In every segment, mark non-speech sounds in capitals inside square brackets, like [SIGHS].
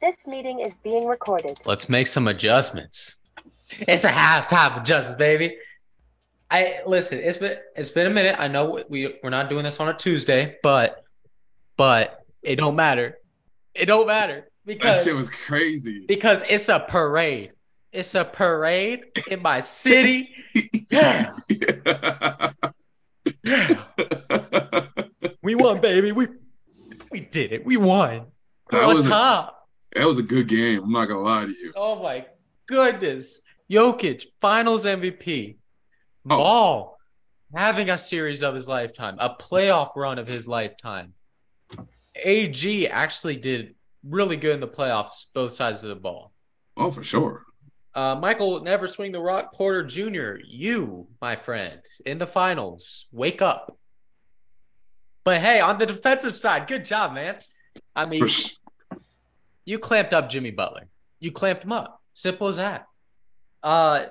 This meeting is being recorded. Let's make some adjustments. It's a halftime adjustment, baby. I listen. It's been it's been a minute. I know we we're not doing this on a Tuesday, but but it don't matter. It don't matter That because shit was crazy. because it's a parade. It's a parade in my city. Yeah, [LAUGHS] we won, baby. We we did it. We won. We're That on was a- top. That was a good game. I'm not gonna lie to you. Oh my goodness. Jokic, finals MVP. Oh. Ball having a series of his lifetime, a playoff run of his lifetime. AG actually did really good in the playoffs, both sides of the ball. Oh, for sure. Uh, Michael never swing the rock. Porter Jr., you, my friend, in the finals. Wake up. But hey, on the defensive side, good job, man. I mean, For you clamped up Jimmy Butler. You clamped him up. Simple as that. Uh,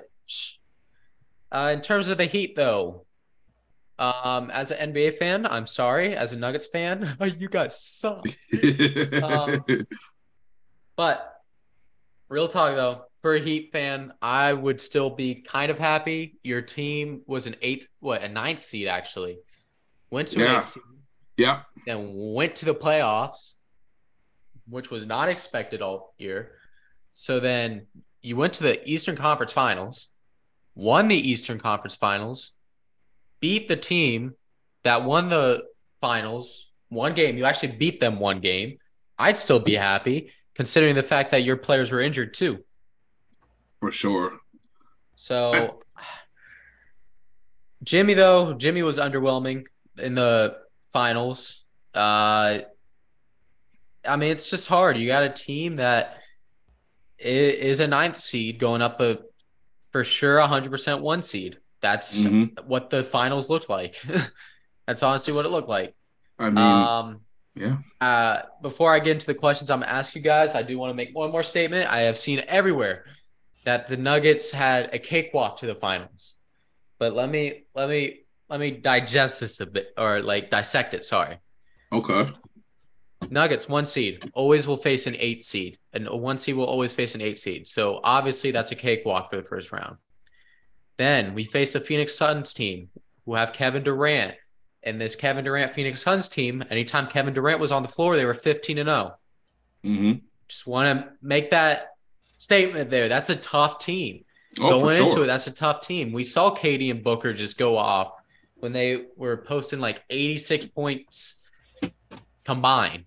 uh in terms of the Heat, though, um, as an NBA fan, I'm sorry. As a Nuggets fan, [LAUGHS] you guys suck. Um, But real talk though, for a Heat fan, I would still be kind of happy. Your team was an eighth, what, a ninth seed actually. Went to Yeah. eighth seed, yeah. then went to the playoffs, which was not expected all year. So then you went to the Eastern Conference Finals, won the Eastern Conference Finals, beat the team that won the finals one game. You actually beat them one game. I'd still be happy considering the fact that your players were injured too. For sure. So [SIGHS] Jimmy though, Jimmy was underwhelming in the finals. Uh I mean, it's just hard. You got a team that is a ninth seed going up a for sure 100% one seed. That's Mhm. what the finals looked like. [LAUGHS] That's honestly what it looked like. I mean, Um yeah. uh, before I get into the questions I'm gonna ask you guys, I do want to make one more statement. I have seen everywhere that the Nuggets had a cakewalk to the finals, but let me let me let me digest this a bit or like dissect it. Sorry, Okay. Nuggets one seed always will face an eight seed, and one seed will always face an eight seed. So obviously that's a cakewalk for the first round. Then we face the Phoenix Suns team who have Kevin Durant. And this Kevin Durant Phoenix Suns team, anytime Kevin Durant was on the floor, they were 15 and 0. hmm Just want to make that statement there. That's a tough team. Oh, Going sure. into it, that's a tough team. We saw KD and Booker just go off when they were posting like 86 points combined.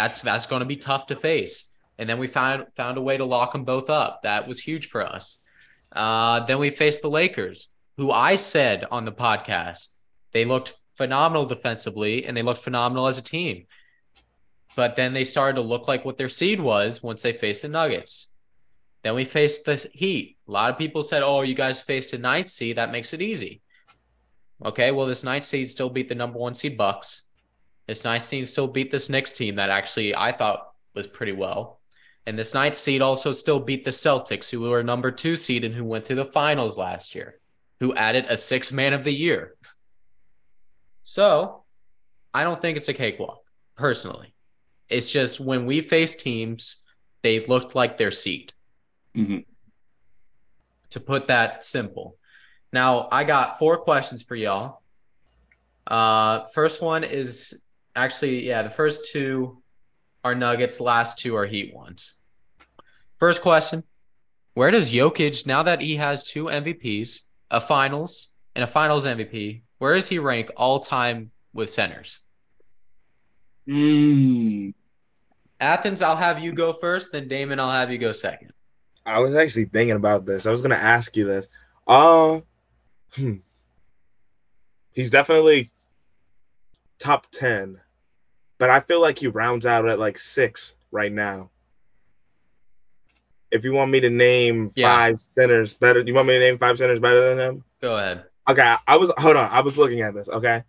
That's that's going to be tough to face. And then we found found a way to lock them both up. That was huge for us. Uh, then we faced the Lakers, who I said on the podcast they looked phenomenal defensively and they looked phenomenal as a team. But then they started to look like what their seed was once they faced the Nuggets. Then we faced the Heat. A lot of people said, "Oh, you guys faced a ninth seed. That makes it easy." Okay, well, this ninth seed still beat the number one seed Bucks. This ninth team still beat this Knicks team that actually I thought was pretty well. And this ninth seed also still beat the Celtics, who were number two seed and who went to the finals last year, who added a six man of the year. So I don't think it's a cakewalk, personally. It's just when we face teams, they looked like their seed Mhm. to put that simple. Now, I got four questions for y'all. Uh, first one is actually, yeah, the first two are Nuggets, last two are Heat ones. First question Where does Jokic, now that he has two MVPs, a finals, and a finals MVP, where does he rank all time with centers? Mm. Athens, I'll have you go first, then Damon, I'll have you go second. I was actually thinking about this. I was gonna ask you this. Uh, hmm. He's definitely top ten, but I feel like he rounds out at like six right now. If you want me to name Yeah. five centers better, you want me to name five centers better than him? Go ahead. Okay, I was hold on. I was looking at this. Okay,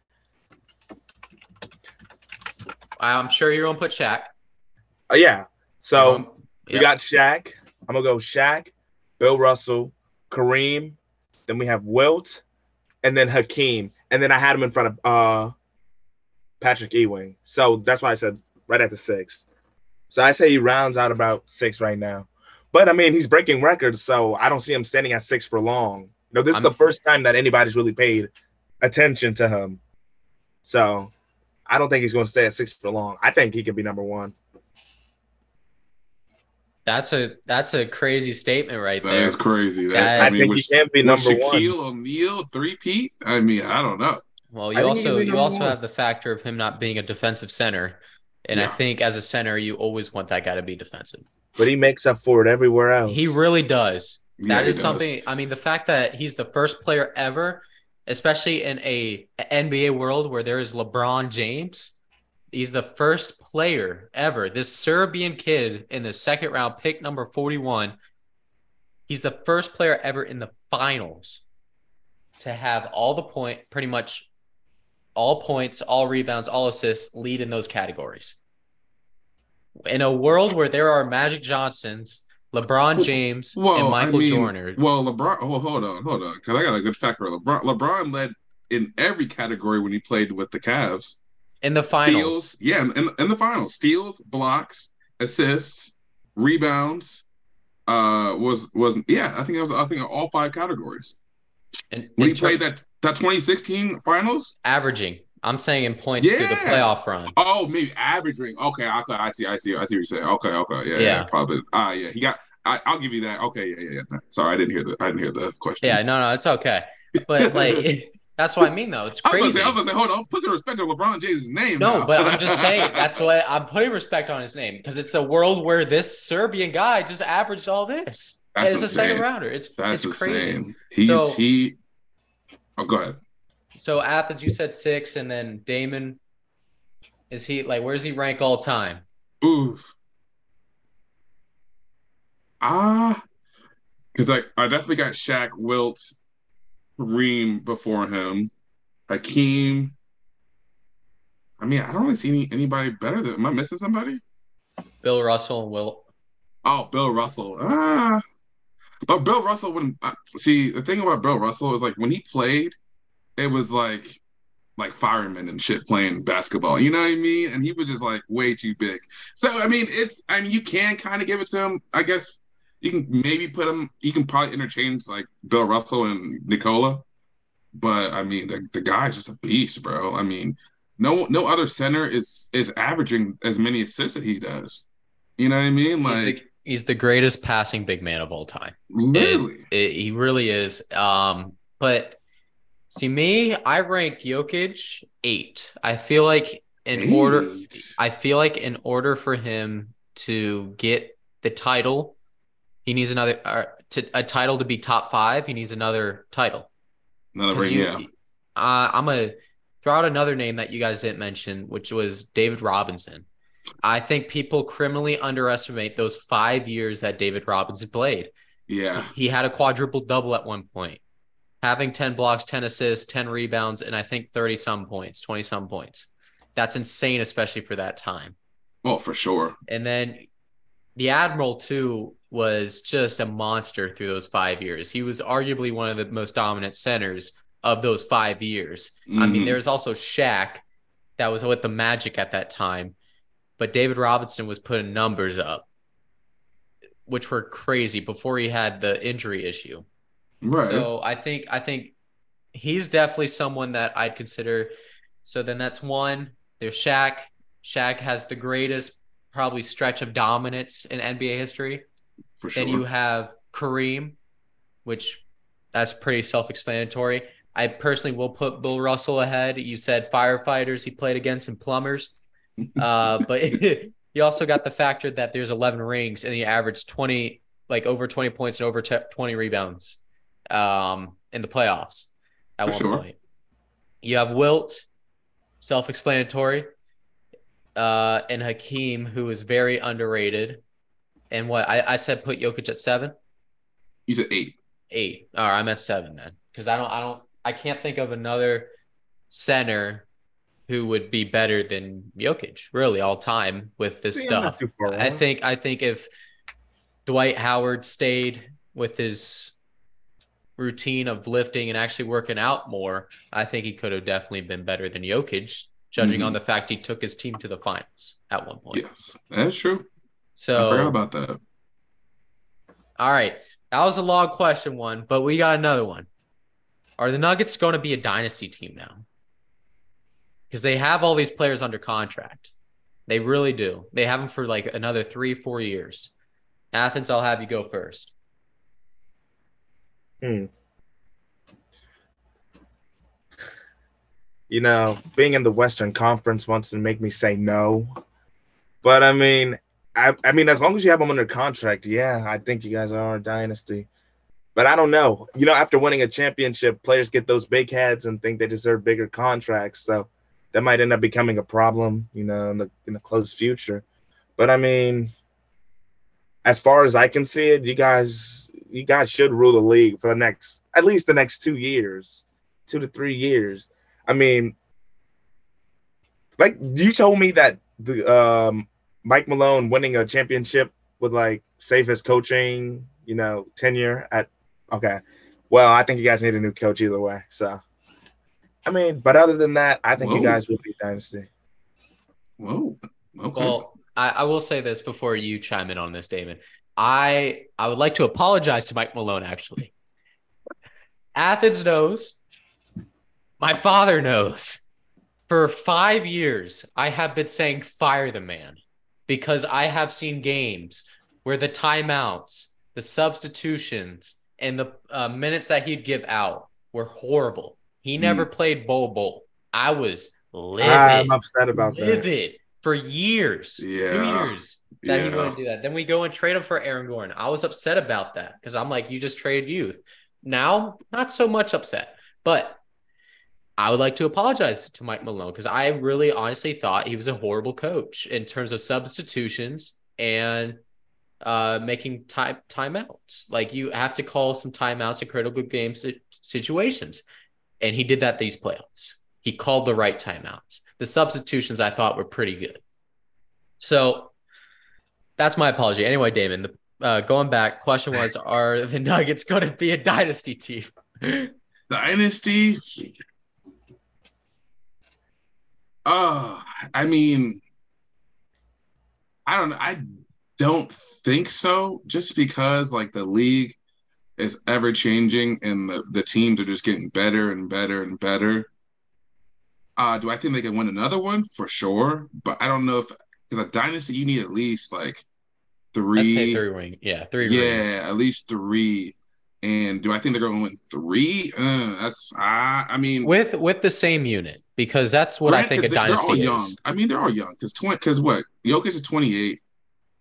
I'm sure you're gonna put Shaq. uh, yeah. So Um, we got Shaq. I'm gonna go Shaq, Bill Russell, Kareem. Then we have Wilt, and then Hakeem, and then I had him in front of uh Patrick Ewing. So that's why I said right at the six. So I say he rounds out about six right now. But I mean, he's breaking records, so I don't see him standing at six for long. You know, this is I'm- the first time that anybody's really paid attention to him. So I don't think he's going to stay at six for long. I think he could be number one. That's a that's a crazy statement right That That's crazy. That, I, I, mean, think with, he can be with number one. Shaquille O'Neal three Pete. I mean, I don't know. Well, you also you also one. have the factor of him not being a defensive center, and I think as a center, you always want that guy to be defensive. But he makes up for it everywhere else. He really does. Yeah, That he is does. something. I mean, the fact that he's the first player ever, especially in a NBA world where there is LeBron James, he's the first player ever. This Serbian kid in the second round, pick number forty-one. He's the first player ever in the finals to have all the point, pretty much all points, all rebounds, all assists, lead in those categories. In a world where there are Magic Johnsons, LeBron James, Well, and Michael I mean, Jordan. Well, LeBron. Oh, hold on, hold on, because I got a good fact for LeBron. LeBron led in every category when he played with the Cavs. in the finals. Steals, yeah, in, in the finals, steals, blocks, assists, rebounds. Uh, was was yeah, I think it was I think all five categories And, when he played that that 2016 finals. averaging. I'm saying in points through the playoff run. Oh, maybe averaging. Okay, okay, I see, I see, I see what you're saying. Okay, okay, yeah, yeah, Yeah. probably. Ah, yeah, he got. I, I'll give you that. Okay, yeah, yeah, yeah. Sorry, I didn't hear the. I didn't hear the question. Yeah, no, no, it's okay. But like [LAUGHS] that's what I mean though. It's I was crazy. say, I was gonna say, hold on, put some respect on LeBron James' name. No, now. but I'm [LAUGHS] just saying that's what I'm putting respect on his name because it's a world where this Serbian guy just averaged all this. That's it's a second rounder. It's That's it's crazy. insane. He's So- he. Oh, go ahead. So Athens, you said six, and then Damon, is he like where's he rank all time? Oof. Ah, because I I definitely got Shaq, Wilt, Reem before him, Hakeem. I mean, I don't really see any, anybody better than. Am I missing somebody? Bill Russell and Wilt. Oh, Bill Russell. Ah, but Bill Russell. When uh, see the thing about Bill Russell is like when he played, it was like like firemen and shit playing basketball. You know what I mean? And he was just like way too big. So I mean, it's I mean you can kind of give it to him. I guess you can maybe put him. You can probably interchange like Bill Russell and Nikola. But I mean, the the guy's just a beast, bro. I mean, no no other center is is averaging as many assists that he does. You know what I mean? Like He's the greatest passing big man of all time. literally. It, he really is. Um, but see me, I rank Jokic eight. I feel like in order, I feel like in order for him to get the title, he needs another uh, to, a title to be top five. He needs another title. Another ring, you- yeah. Uh, I'm gonna throw out another name that you guys didn't mention, which was David Robinson. I think people criminally underestimate those five years that David Robinson played. Yeah. He had a quadruple double at one point, having 10 blocks, 10 assists, 10 rebounds, and I think 30 some points, 20 some points. That's insane, especially for that time. Oh, for sure. And then the Admiral, too, was just a monster through those five years. He was arguably one of the most dominant centers of those five years. I mean, Mhm. there's also Shaq that was with the Magic at that time, but David Robinson was putting numbers up, which were crazy before he had the injury issue. right. So I think I think he's definitely someone that I'd consider. So then that's one. There's Shaq. Shaq has the greatest probably stretch of dominance in NBA history. for sure. Then you have Kareem, which that's pretty self-explanatory. I personally will put Bill Russell ahead. You said firefighters he played against and plumbers. Uh, but [LAUGHS] you also got the factor that there's 11 rings and he averaged 20, like over 20 points and over te- 20 rebounds um, in the playoffs at For one sure. point. You have Wilt, self-explanatory, uh, and Hakeem, who is very underrated. And what I, I said, put Jokic at seven, He's at eight. eight. All right, I'm at seven then, because I don't, I don't, I can't think of another center who would be better than Jokic, really, all time with this Yeah, stuff. I think, I think if Dwight Howard stayed with his routine of lifting and actually working out more, I think he could have definitely been better than Jokic, judging Mhm. on the fact he took his team to the finals at one point. Yes, that's true. So I forgot about that. All right. That was a long question one, but we got another one. Are the Nuggets going to be a dynasty team now? Because they have all these players under contract. They really do. They have them for like another three, four years. Athens, I'll have you go first. Hmm. You know, being in the Western Conference wants to make me say no. But I mean, I, I mean, as long as you have them under contract, yeah, I think you guys are a dynasty. But I don't know. You know, after winning a championship, players get those big heads and think they deserve bigger contracts. So that might end up becoming a problem, you know, in the in the close future. But I mean, as far as I can see it, you guys you guys should rule the league for the next at least the next two years, two to three years. I mean, like you told me that the um, Mike Malone winning a championship would like save his coaching, you know, tenure at. Okay, well, I think you guys need a new coach either way. So, I mean, but other than that, I think you guys will be dynasty. Whoa. Okay. Well, I, I will say this before you chime in on this, Damon. I I would like to apologize to Mike Malone actually. Athens knows. My father knows. For five years, I have been saying fire the man because I have seen games where the timeouts, the substitutions, and the uh, minutes that he'd give out were horrible. He never played Bol Bol. I was livid I'm upset about that. livid for years. Two Yeah. years that he Yeah. wouldn't do that. Then we go and trade him for Aaron Gordon. I was upset about that because I'm like, you just traded youth. Now, not so much upset, but I would like to apologize to Mike Malone because I really honestly thought he was a horrible coach in terms of substitutions and uh making time timeouts. Like you have to call some timeouts in critical game situations. And he did that these playoffs. He called the right timeouts. The substitutions I thought were pretty good. So that's my apology. Anyway, Damon, the, uh, going back, question was: Are the [LAUGHS] Nuggets going to be a dynasty team? [LAUGHS] Dynasty. Uh, I mean, I don't. I don't think so. Just because like the league is ever changing and the, the teams are just getting better and better and better. Uh, do I think they can win another one? For sure. But I don't know if because a dynasty you need at least like three. three ring. Yeah, three Yeah, rings. at least three. And do I think they're going to win three? Uh, that's I. I mean, With with the same unit because that's what I think a dynasty They're all is. I mean, they're all young because twenty. Because what? Jokic is twenty eight.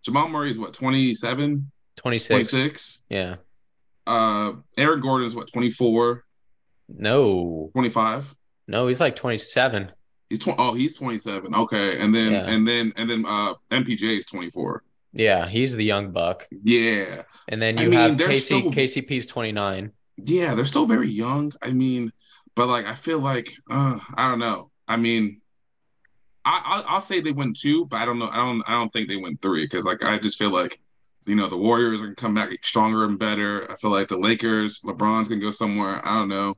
Jamal Murray is what 27, 26. 26. Yeah. Uh, Aaron Gordon is what 24, No. 25. No, he's like 27. He's tw- oh, he's 27. Okay, and then Yeah. and then and then uh, MPJ is 24. Yeah, he's the young buck. Yeah, And then I you mean, have Casey still- KCP's 29. yeah, they're still very young. I mean, but like I feel like uh, I don't know. I mean, I I'll, I'll say they win two, but I don't know. I don't I don't think they win three because like I just feel like you know the Warriors are gonna come back stronger and better. I feel like the Lakers, LeBron's gonna go somewhere. I don't know.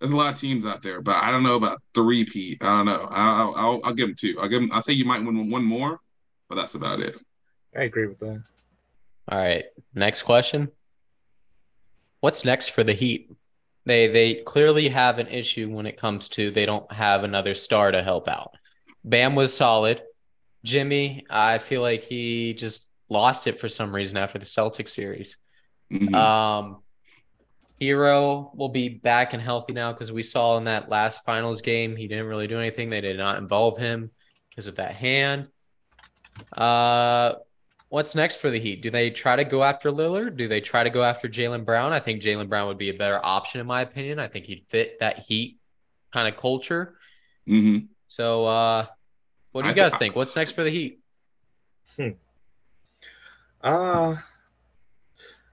There's a lot of teams out there, but I don't know about three Pete. I don't know. I'll I'll, I'll give them two. I'll give them. I'll say you might win one more, but that's about it. I agree with that. All right. Next question. What's next for the Heat? They they clearly have an issue when it comes to they don't have another star to help out. Bam was solid. Jimmy, I feel like he just lost it for some reason after the Celtics series. Mhm. Um, Herro will be back and healthy now because we saw in that last finals game he didn't really do anything. They did not involve him because of that hand. Uh, what's next for the Heat? Do they try to go after Lillard? Do they try to go after Jaylen Brown? I think Jaylen Brown would be a better option in my opinion. I think he'd fit that Heat kind of culture. Mhm. So, uh, what do you I thi- guys think? What's next for the Heat? Uh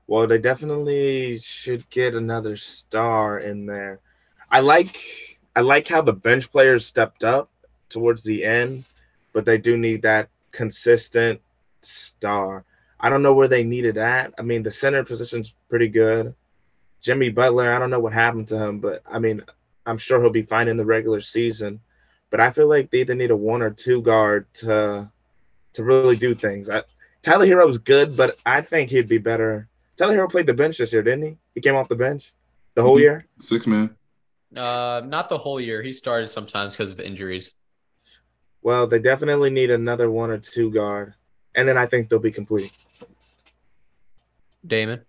well, they definitely should get another star in there. I like I like how the bench players stepped up towards the end, but they do need that consistent star. I don't know where they need it at. I mean, the center position's pretty good. Jimmy Butler, I don't know what happened to him, but I mean, I'm sure he'll be fine in the regular season. But I feel like they either need a one or two guard to to really do things. I, Tyler Herro was good, but I think he'd be better. Tyler Herro played the bench this year, didn't he? He came off the bench the whole Mhm. year. Six man. Uh, not the whole year. He started sometimes because of injuries. Well, they definitely need another one or two guard, and then I think they'll be complete. Damon.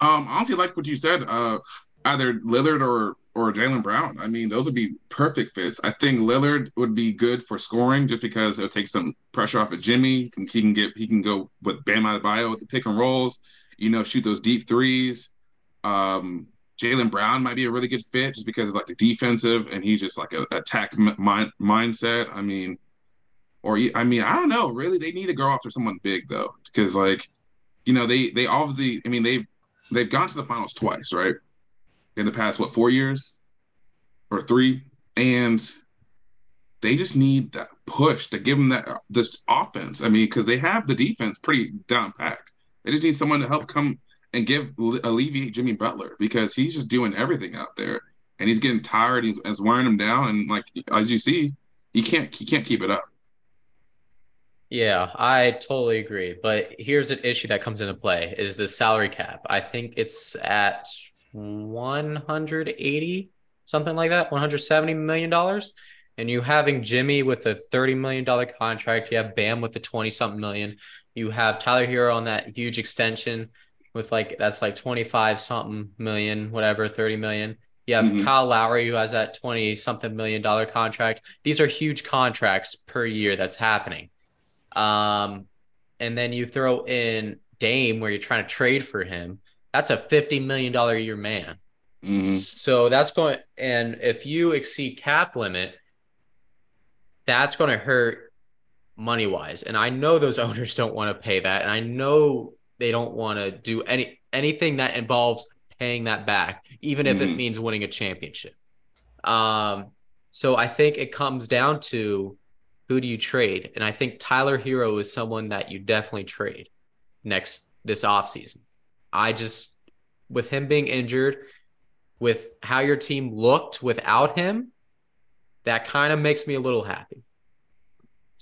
Um, honestly, like what you said, uh, either Lillard or or Jaylen Brown. I mean, those would be perfect fits. I think Lillard would be good for scoring just because it'll take some pressure off of Jimmy. He can, he can get he can go with Bam Adebayo with the pick and rolls. You know, shoot those deep threes. Um, Jaylen Brown might be a really good fit just because of like the defensive and he's just like a attack mind, mindset. I mean, or I mean, I don't know. Really, they need to go after someone big though, because like, you know, they they obviously. I mean, they've they've gone to the finals twice, right? In the past, what four years or three, and they just need that push to give them that uh, this offense. I mean, because they have the defense pretty down packed. They just need someone to help come and give alleviate Jimmy Butler because he's just doing everything out there, and he's getting tired. He's, he's wearing him down, and like as you see, he can't he can't keep it up. Yeah, I totally agree. But here's an issue that comes into play is the salary cap. I think it's at 180, something like that, 170 million dollars. And you having Jimmy with a 30 million dollar contract, you have Bam with the 20 something million. You have Tyler Herro on that huge extension with like that's like 25 something million, whatever, 30 million. You have Mhm. Kyle Lowry who has that 20 something million dollar contract. These are huge contracts per year that's happening. Um, and then you throw in Dame where you're trying to trade for him. That's a $50 million a year man. Mhm. So that's going, and if you exceed cap limit, that's going to hurt money wise. And I know those [LAUGHS] owners don't want to pay that. And I know they don't want to do any anything that involves paying that back, even if it Mhm. means winning a championship. Um, so I think it comes down to who do you trade? And I think Tyler Herro is someone that you definitely trade next this offseason. I just with him being injured, with how your team looked without him, that kind of makes me a little happy.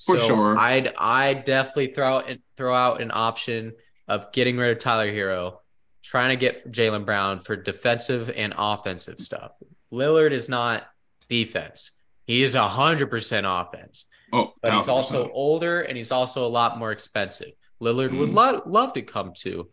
For sure. I'd I definitely throw out throw out an option of getting rid of Tyler Herro, trying to get Jaylen Brown for defensive and offensive stuff. Lillard is not defense. He is hundred percent offense Oh, but he's 1000%. also older and he's also a lot more expensive. Lillard would Mhm. lo- love to come to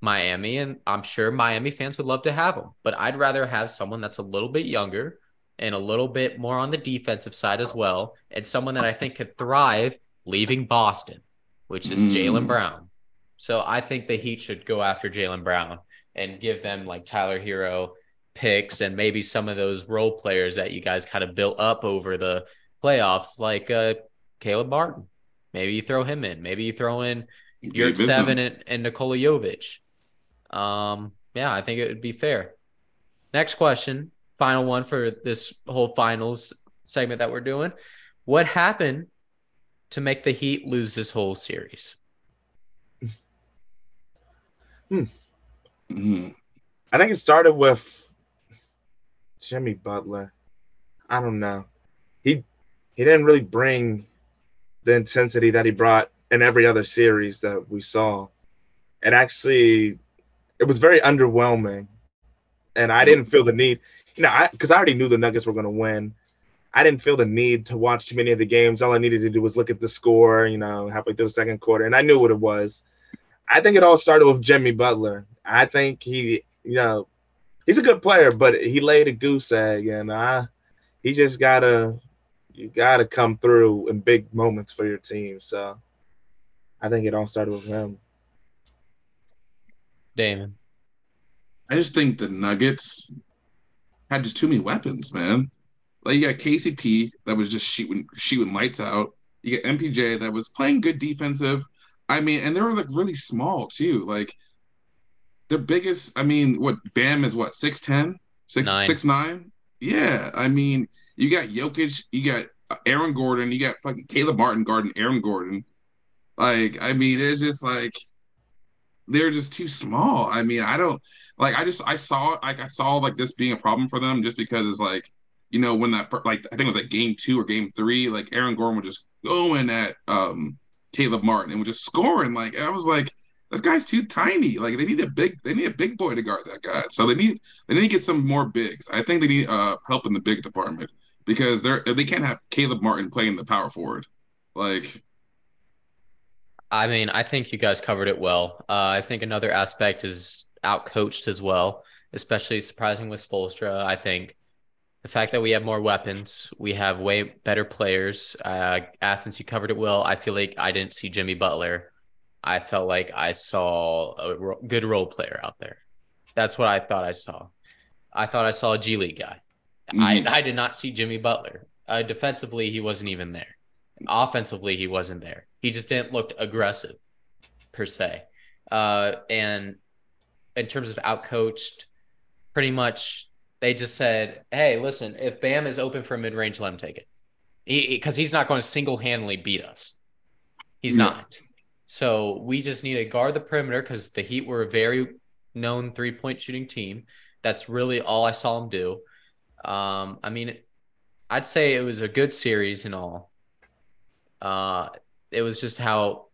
Miami, and I'm sure Miami fans would love to have him. But I'd rather have someone that's a little bit younger and a little bit more on the defensive side as well, and someone that I think could thrive leaving Boston, which is Mm. Jaylen Brown. So I think the Heat should go after Jaylen Brown and give them like Tyler Herro picks and maybe some of those role players that you guys kind of built up over the playoffs, like uh, Caleb Martin. Maybe you throw him in. Maybe you throw in Yurt Seven and, and Nikola Jovic. Um, yeah, I think it would be fair. Next question, final one for this whole finals segment that we're doing. What happened to make the Heat lose this whole series? Mhm. [LAUGHS] I think it started with Jimmy Butler. I don't know. He he didn't really bring the intensity that he brought in every other series that we saw. It actually it was very underwhelming. And I didn't feel the need, you know, I because I already knew the Nuggets were gonna win. I didn't feel the need to watch too many of the games. All I needed to do was look at the score, you know, halfway through the second quarter, and I knew what it was. I think it all started with Jimmy Butler. I think he, you know, he's a good player, but he laid a goose egg, and I, he just gotta, you gotta come through in big moments for your team. So, I think it all started with him. Damon. I just think the Nuggets had just too many weapons, man. Like you got KCP that was just shooting shooting lights out. You got MPJ that was playing good defensive. I mean, and they were like really small too. Like their biggest, I mean, what Bam is what 6'10, 6 Nine. six nine? Yeah. I mean, you got Jokic, you got Aaron Gordon, you got fucking Caleb Martin guarding Aaron Gordon. Like, I mean, it's just like they're just too small. I mean, I don't like I just I saw like I saw like this being a problem for them just because it's like you know when that like I think it was like game two or game three like Aaron Gordon was just going at um Caleb Martin and was just scoring. Like I was like, this guy's too tiny. Like they need a big, they need a big boy to guard that guy. So they need they need to get some more bigs. I think they need uh help in the big department because they're they can't have Caleb Martin playing the power forward. Like I mean, I think you guys covered it well. Uh, I think another aspect is outcoached as well, especially surprising with Spoelstra. I think the fact that we have more weapons, we have way better players. Uh, Athens, you covered it well. I feel like I didn't see Jimmy Butler. I felt like I saw a ro- good role player out there. That's what I thought I saw. I thought I saw a G League guy. Mhm. I, I did not see Jimmy Butler. Uh, defensively, he wasn't even there. Offensively, he wasn't there. He just didn't look aggressive per se. Uh, and in terms of outcoached, pretty much they just said, "Hey, listen, if Bam is open for mid range, let him take it, because he's not going to single handedly beat us. He's Yeah. not. So we just need to guard the perimeter because the Heat were a very known three point shooting team. That's really all I saw him do. Um, I mean, I'd say it was a good series in all. Uh, it was just how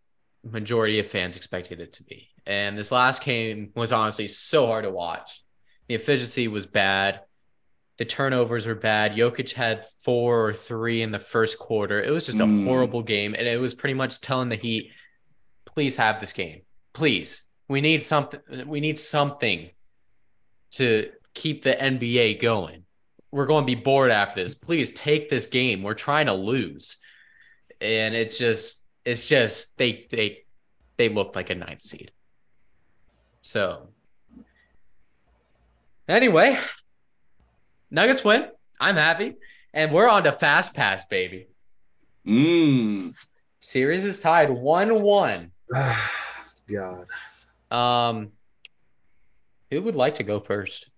majority of fans expected it to be. And this last game was honestly so hard to watch. The efficiency was bad. The turnovers were bad. Jokic had four or three in the first quarter. It was just a Mm. horrible game. And it was pretty much telling the Heat, please have this game. Please. We need something. We need something to keep the NBA going. We're going to be bored after this. Please take this game. We're trying to lose. And it's just, it's just they they they looked like a ninth seed. So anyway, Nuggets win. I'm happy. And we're on to fast pass, baby. Mmm. Series is tied 1-1. [SIGHS] God. Um who would like to go first?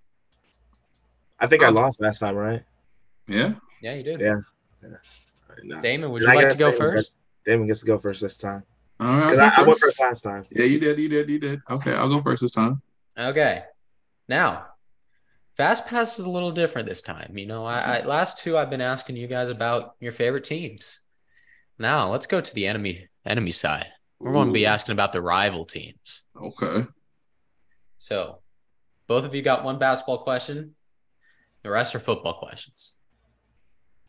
I think I lost last time, right? yeah. Yeah, you did. Yeah. All right, no. Damon, would you I like to go Damon first? Damon gets to go first this time. All right. Because I'll I, went first. first last time. Yeah, you did. You did. You did. Okay, I'll go first this time. Okay. Now, fast pass is a little different this time. You know, I, I last two I've been asking you guys about your favorite teams. Now let's go to the enemy enemy side. We're going to be asking about the rival teams. Okay. So, both of you got one basketball question. The rest are football questions.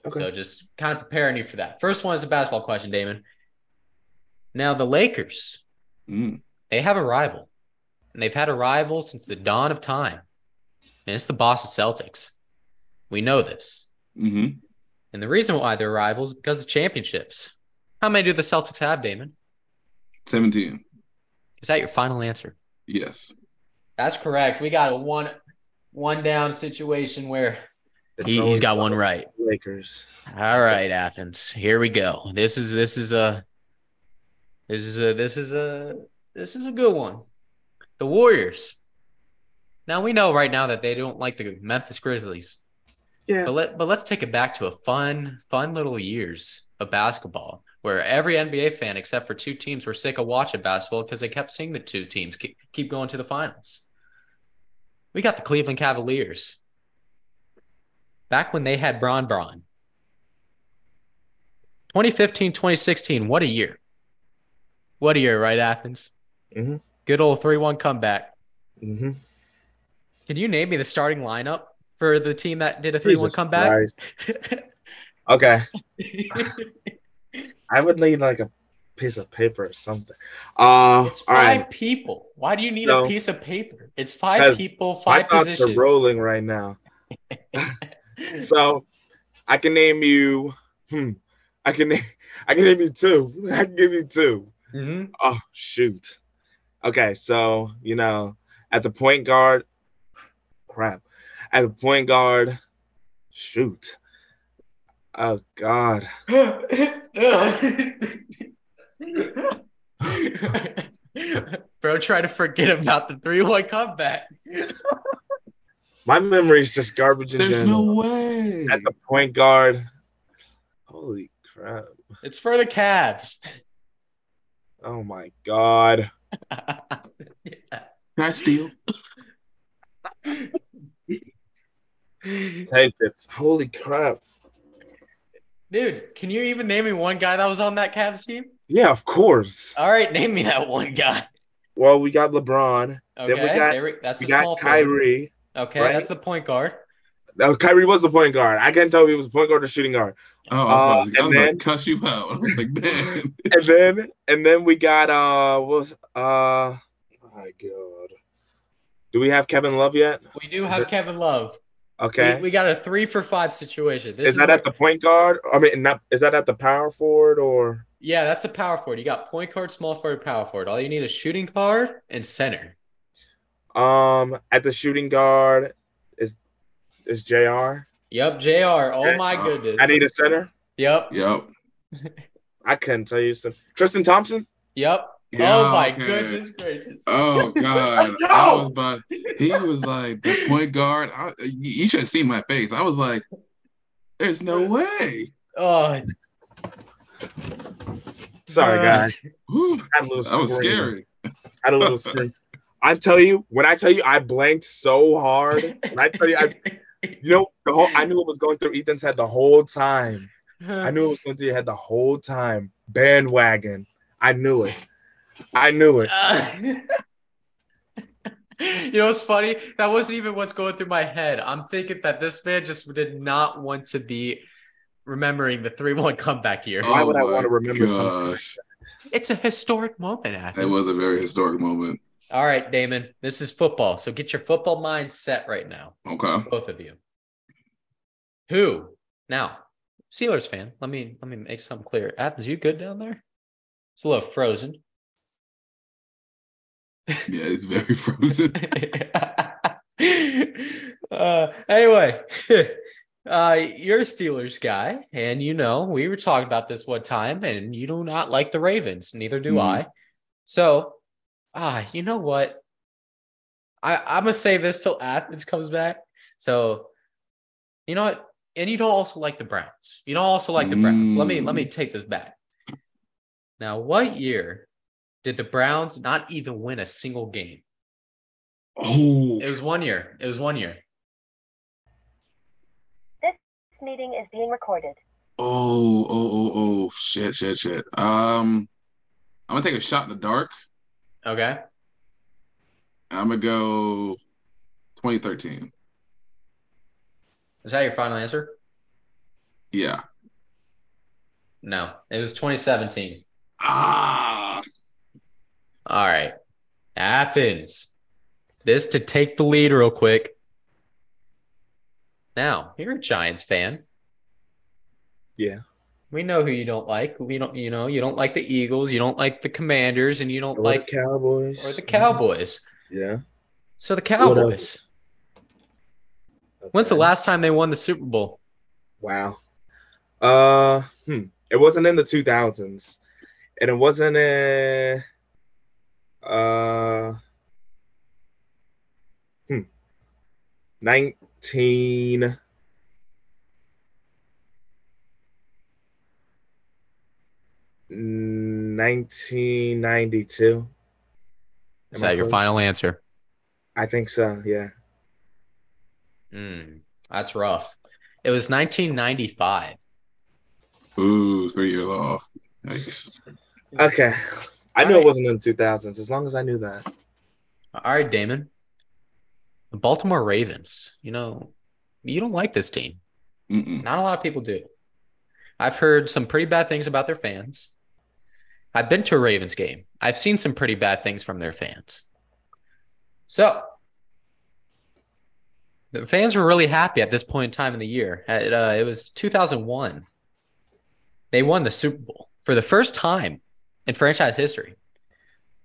Okay. So just kind of preparing you for that. First one is a basketball question, Damon. Now the Lakers, Mm. they have a rival, and they've had a rival since the dawn of time, and it's the Boston Celtics. We know this, hmm and the reason why they're rivals is because of championships. How many do the Celtics have, Damon? 17. Is that your final answer? Yes. That's correct. We got a one one down situation where he, he's always got one right. Lakers. All right, Athens. Here we go. This is this is a this is a this is a this is a good one. The Warriors. Now we know right now that they don't like the Memphis Grizzlies, Yeah. but let but let's take it back to a fun fun little years of basketball where every NBA fan except for two teams were sick of watching basketball because they kept seeing the two teams keep, keep going to the finals. We got the Cleveland Cavaliers. Back when they had Bron Bron. 2015, 2016, what a year. What a year, right, Athens? Mhm. Good old 3 1 comeback. hmm Can you name me the starting lineup for the team that did a 3 1 comeback? [LAUGHS] Okay. I would need like a piece of paper or something. Uh, it's five right. people. Why do you need So- a piece of paper? It's five people, My five thoughts positions. are rolling right now. [LAUGHS] [LAUGHS] So I can name you. Hmm. I can name. I can name you two. [LAUGHS] I can give you two. Mhm. Oh shoot. Okay, so you know, at the point guard, crap. At the point guard, shoot. Oh God. [LAUGHS] Bro, try to forget about the 3 1 comeback. My memory is just garbage in There's general. no way. At the point guard. Holy crap. It's for the Cavs. Oh my God. Can I steal? Take it. Holy crap. Dude, can you even name me one guy that was on that Cavs team? Yeah, of course. All right, name me that one guy. Well, we got LeBron. Okay, we got- there we- that's We a small got forward. Kyrie. Okay, right? that's the point guard. No, Kyrie was the point guard. I can't tell if he was point guard or shooting guard. Oh, I was, about to, Uh, I was and about then- to cuss you out. [LAUGHS] I was like, man. [LAUGHS] And then and then we got uh what was uh oh my god. Do we have Kevin Love yet? We do have Kevin Love. Okay. We, we got a three for five situation. This is that where- at the point guard? I mean, not is that at the power forward or Yeah, that's the power forward. You got point guard, small forward, power forward. All you need is shooting guard and center. Um at the shooting guard is is Jr. Yep, Jr. Oh my Uh, goodness. I need a center. Yep, Yep. I couldn't tell you some Tristan Thompson. yep. Yeah, oh my okay. goodness gracious. Oh [LAUGHS] God, [LAUGHS] Let's I was about. He was like the point guard. I, you should have seen my face. I was like, "There's no way." Oh, Sorry, Uh, guys. Whew, I had a little that was scream. scary. I had a little scream. [LAUGHS] I tell you, when I tell you I blanked so hard, when I tell you I [LAUGHS] you know the whole I knew it was going through Ethan's head the whole time. I knew it was going through your head the whole time. Bandwagon. I knew it. I knew it. Uh, [LAUGHS] you know what's funny? That wasn't even what's going through my head. I'm thinking that this man just did not want to be remembering the 3 1 comeback here. Why would I Oh want to remember something? It's a historic moment, Athens. it was a very historic moment. All right, Damon, this is football. So get your football mind set right now, Okay. both of you. Who? Now, Steelers fan, let me let me make something clear. Athens, you good down there? It's a little frozen. Yeah, it's very frozen. [LAUGHS] uh, anyway, [LAUGHS] uh, you're a Steelers guy, and you know we were talking about this one time, and you do not like the Ravens. Neither do Mhm. I. So, ah, you know what? I I'm gonna say this till Athens comes back. So, you know what? And you don't also like the Browns. You don't also like the Browns. Let me let me take this back. Now, what year did the Browns not even win a single game? Oh, It was one year. It was one year. This meeting is being recorded. oh, oh, oh, oh, shit, shit, shit. Um, I'm gonna take a shot in the dark. Okay. I'm gonna go 2013. Is that your final answer? Yeah. No, it was 2017. Ah, All right. Athens. This to take the lead real quick. Now, you're a Giants fan. Yeah. We know who you don't like. We don't, you know, you don't like the Eagles, you don't like the Commanders, and you don't Or like the Cowboys. or the Cowboys. Yeah. So the? Cowboys. When's the last time they won the Super Bowl? Wow. Uh, hmm. It wasn't in the 2000s, and it wasn't in. Uh. Hmm. Nineteen. Nineteen ninety-two. Is that your final answer? I think so. Yeah. Mm, that's rough. It was 1995. ooh, three years off. Nice. Okay. I knew Alright. it wasn't in the 2000s. As long as I knew that. All right, Damon. The Baltimore Ravens. You know, you don't like this team. Mm-mm. Not a lot of people do. I've heard some pretty bad things about their fans. I've been to a Ravens game. I've seen some pretty bad things from their fans. So, the fans were really happy at this point in time in the year. At, uh, it was 2001. They won the Super Bowl for the first time in franchise history.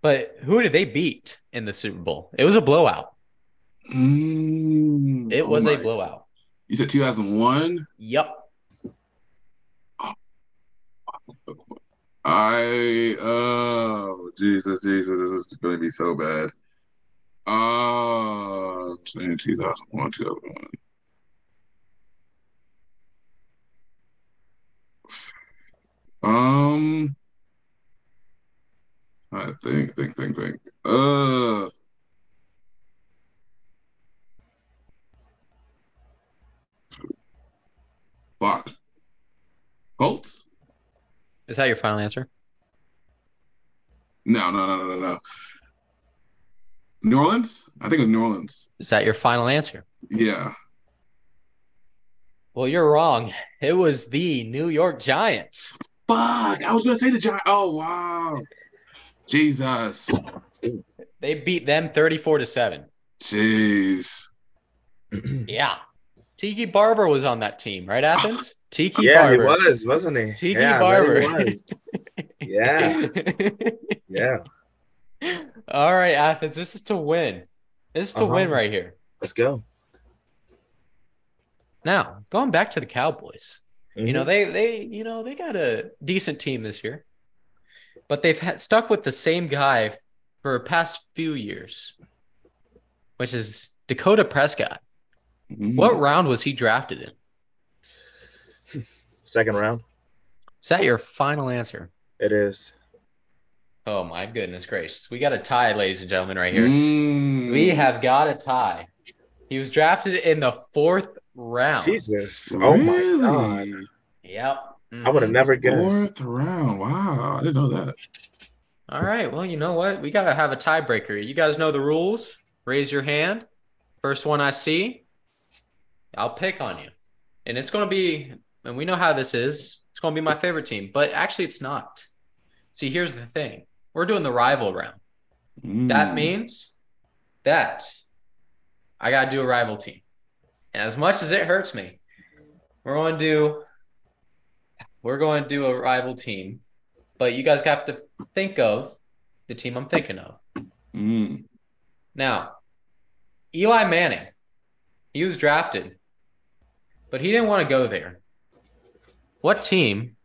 But who did they beat in the Super Bowl? It was a blowout. Mm, It oh was a blowout. You said 2001. Yep. I oh Jesus Jesus this is gonna be so bad. Uh, saying 2001 2001. Um, I think think think think. Uh. Fuck. Colts? Is that your final answer? No, no, no, no, no, no. New Orleans? I think it was New Orleans. Is that your final answer? Yeah. Well, you're wrong. It was the New York Giants. Fuck. I was gonna say the Giants. Oh wow. Jesus. They beat them 34 to 7. Jeez. Yeah. Tiki Barber was on that team, right, Athens? [LAUGHS] Tiki yeah, Barber. he was, wasn't he? Tiki yeah, Barber. was. Yeah, [LAUGHS] yeah. All right, Athens. This is to win. This is to Uh-huh. win right here. Let's go. Now, going back to the Cowboys. You Mm-hmm. know, they they you know, they got a decent team this year. But they've had, stuck with the same guy for the past few years, which is Dakota Prescott. Mhm. What round was he drafted in? [LAUGHS] second round. Is that your final answer? It is. Oh my goodness gracious. We got a tie, ladies and gentlemen, right here. Mm. We have got a tie. He was drafted in the fourth round. Jesus. Oh my god. Really? Yep. I would have Mhm. never guessed. Fourth round. Wow. I didn't know that. All right. Well, you know what? We got to have a tiebreaker. You guys know the rules. Raise your hand. First one I see, I'll pick on you. And it's going to be, and we know how this is, it's going to be my favorite team, but actually, it's not. See, here's the thing we're doing the rival round. That Mm. means that I got to do a rival team. And as much as it hurts me, we're going to do we're going to do a rival team, but you guys have to think of the team I'm thinking of. Mm. Now, Eli Manning, he was drafted, but he didn't want to go there. What team?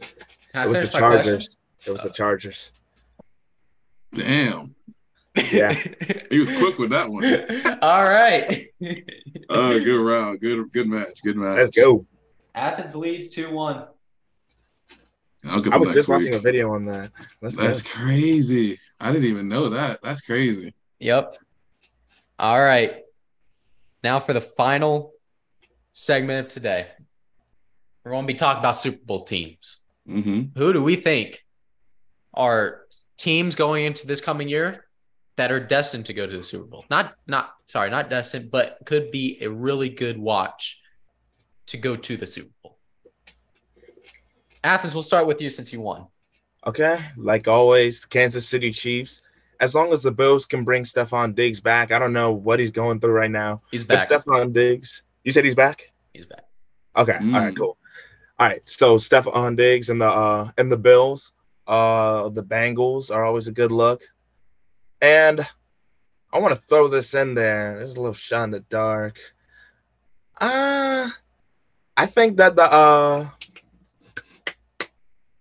Can I It was the finish my question? Chargers. It was the Chargers. Damn. Yeah. [LAUGHS] He was quick with that one. [LAUGHS] All right. Oh, [LAUGHS] good round. Good good match. Good match. Let's go. Athens leads 2 1. I'll give I was next just watching a video on that. Let's That's go. crazy. I didn't even know that. That's crazy. Yep. All right. Now for the final segment of today. We're going to be talking about Super Bowl teams. hmm Who do we think are teams going into this coming year that are destined to go to the Super Bowl? Not not sorry, not destined, but could be a really good watch to go to the Super Bowl. Athens, we'll start with you since you won. Okay. Like always, Kansas City Chiefs. As long as the Bills can bring Stefon Diggs back, I don't know what he's going through right now. He's back. Stefon Diggs, you said he's back? He's back. Okay. All right, Mm. cool. All right. So Stefon Diggs and the uh and the Bills, uh the Bengals are always a good look. And I want to throw this in there. There's a little shot in the dark. Uh I think that the uh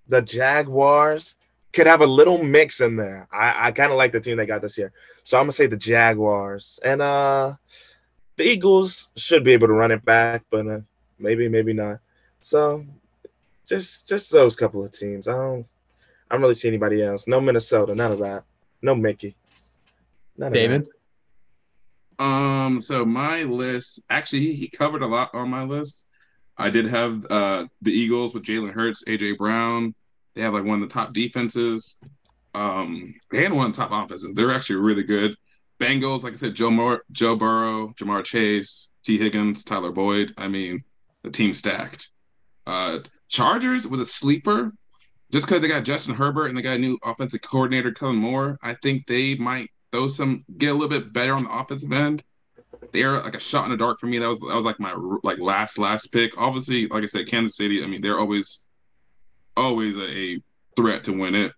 the Jaguars could have a little mix in there. I, I kind of like the team they got this year. So I'm gonna say the Jaguars. And uh the Eagles should be able to run it back, but uh, maybe, maybe not. So just just those couple of teams. I don't I don't really see anybody else. No Minnesota, none of that. No Mickey. None of David? Um, so my list actually he, he covered a lot on my list. I did have uh the Eagles with Jalen Hurts, AJ Brown. They have like one of the top defenses. Um, they had one of the top offenses. They're actually really good. Bengals, like I said, Joe Joe Burrow, Ja'Marr Chase, Tee Higgins, Tyler Boyd. I mean, the team stacked. Uh, Chargers was a sleeper, just because they got Justin Herbert and they got a new offensive coordinator, Kellen Moore. I think they might throw some, get a little bit better on the offensive end. They're like a shot in the dark for me. That was that was like my like last last pick. Obviously, like I said, Kansas City. I mean, they're always always a, a threat to win it.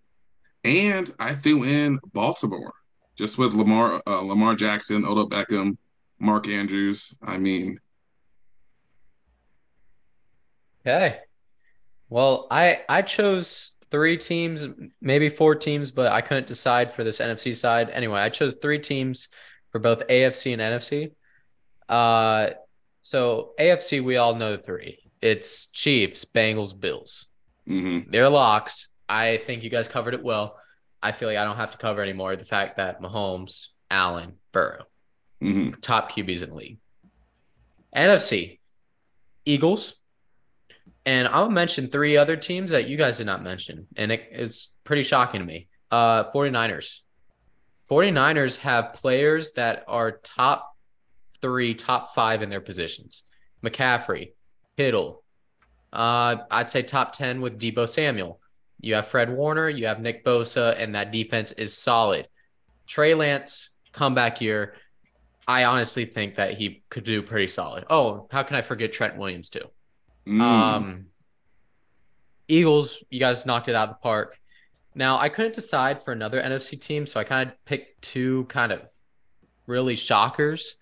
And I threw in Baltimore just with Lamar uh, Lamar Jackson, Odell Beckham, Mark Andrews. I mean, Okay. Well, I I chose three teams, maybe four teams, but I couldn't decide for this NFC side. Anyway, I chose three teams for both AFC and NFC. Uh, so AFC, we all know the three. It's Chiefs, Bengals, Bills. mhm. They're locks. I think you guys covered it well. I feel like I don't have to cover anymore the fact that Mahomes, Allen, Burrow, Mhm. top QBs in the league. NFC, Eagles, And I'll mention three other teams that you guys did not mention. And it is pretty shocking to me. Uh 49ers. 49ers have players that are top three, top five in their positions. McCaffrey, Kittle. Uh, I'd say top 10 with Deebo Samuel. You have Fred Warner, you have Nick Bosa, and that defense is solid. Trey Lance, comeback year. I honestly think that he could do pretty solid. Oh, how can I forget Trent Williams too? Mm. Um, Eagles, you guys knocked it out of the park. Now I couldn't decide for another NFC team, so I kind of picked two kind of really shockers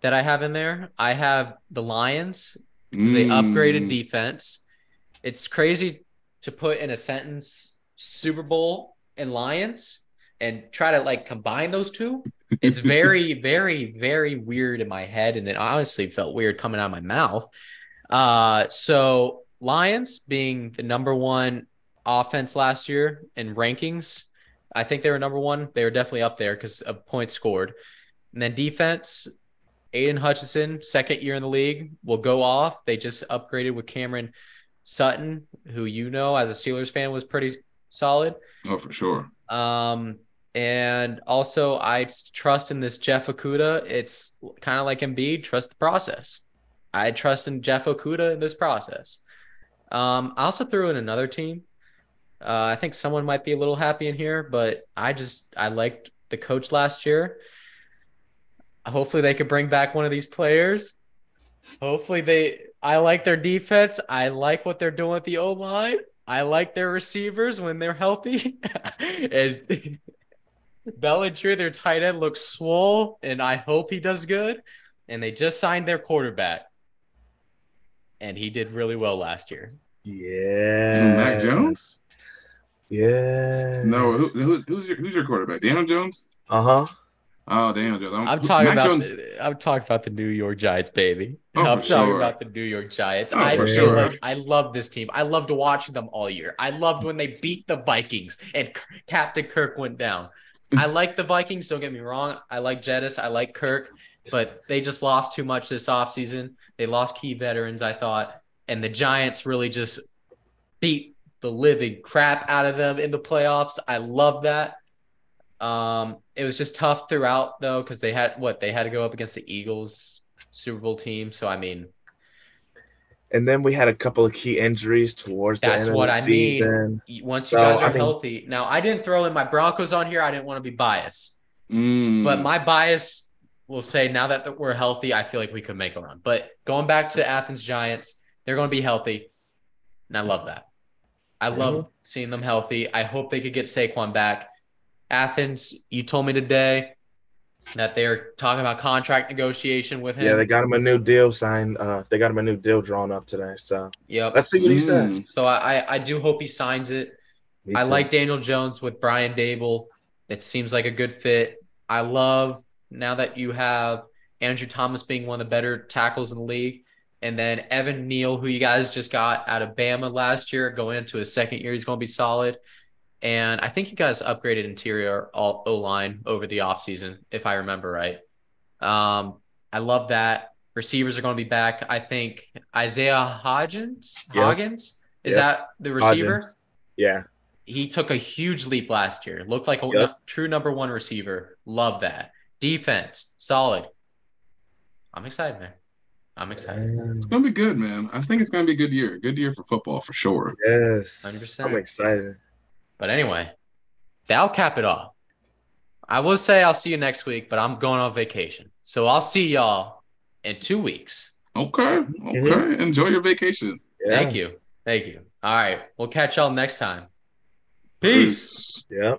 that I have in there. I have the Lions because they upgraded Mm. defense. It's crazy to put in a sentence Super Bowl and Lions and try to like combine those two. It's very, [LAUGHS] very, very weird in my head, and it honestly felt weird coming out of my mouth. Uh, so Lions being the number one offense last year in rankings, I think they were number one. They were definitely up there because of points scored. And then defense, Aidan Hutchinson, second year in the league, will go off. They just upgraded with Cameron Sutton, who you know as a Steelers fan was pretty solid. Oh, for sure. Um, and also I trust in this Jeff Okudah. It's kind of like Embiid, trust the process. I trust in Jeff Okudah in this process. Um, I also threw in another team. Uh, I think someone might be a little happy in here, but I just I liked the coach last year. Hopefully they could bring back one of these players. Hopefully they I like their defense. I like what they're doing with the O line. I like their receivers when they're healthy. [LAUGHS] and [LAUGHS] Bellinger, their tight end, looks swole, and I hope he does good. And they just signed their quarterback. And he did really well last year. Yeah. Mac Jones? Yeah. No, who, who, who's your who's your quarterback? Daniel Jones? Uh huh. Oh, damn, Jones. I'm talking Mac about Jones. the, I'm talking about the New York Giants, baby. Oh, I'm talking sure. about the New York Giants. Oh, I feel sure. like I love this team. I loved watching them all year. I loved when they beat the Vikings and Captain Kirk went down. I [LAUGHS] like the Vikings, don't get me wrong. I like Jettis, I like Kirk, but they just lost too much this offseason. They lost key veterans, I thought, and the Giants really just beat the living crap out of them in the playoffs. I love that. Um, it was just tough throughout though, because they had what they had to go up against the Eagles Super Bowl team. So I mean, And then we had a couple of key injuries towards the That's end what of the I mean. season. y- once So, you guys are I mean- healthy, now I didn't throw in my Broncos on here. I didn't want to be biased, Mm. but my bias will say now that we're healthy, I feel like we could make a run. But going back to Athens Giants, they're going to be healthy, and I love that. I love seeing them healthy. I hope they could get Saquon back. Athens, you told me today that they're talking about contract negotiation with him. Yeah, they got him a new deal signed. Uh, they got him a new deal drawn up today. So Yep. let's see what he Mm. says. So I, I- I do hope he signs it. I like Daniel Jones with Brian Daboll. It seems like a good fit. I love now that you have Andrew Thomas being one of the better tackles in the league. And then Evan Neal, who you guys just got out of Bama last year, going into his second year, he's going to be solid. And I think you guys upgraded interior all O line over the offseason, if I remember right. Um, I love that. Receivers are going to be back. I think Isaiah Hodgins, Yeah. Hoggins, is Yeah. that the receiver? Hodgins. Yeah. he took a huge leap last year. Looked like a Yep. true number one receiver. Love that. Defense, solid. I'm excited, man. I'm excited. It's gonna be good, man. I think it's gonna be a good year. Good year for football for sure. Yes. 100%. I'm excited. But anyway, that'll cap it off. I will say I'll see you next week, but I'm going on vacation. So I'll see y'all in two weeks. Okay. Okay. Mhm. Enjoy your vacation. Yeah. Thank you. Thank you. All right. We'll catch y'all next time. Peace. Yep.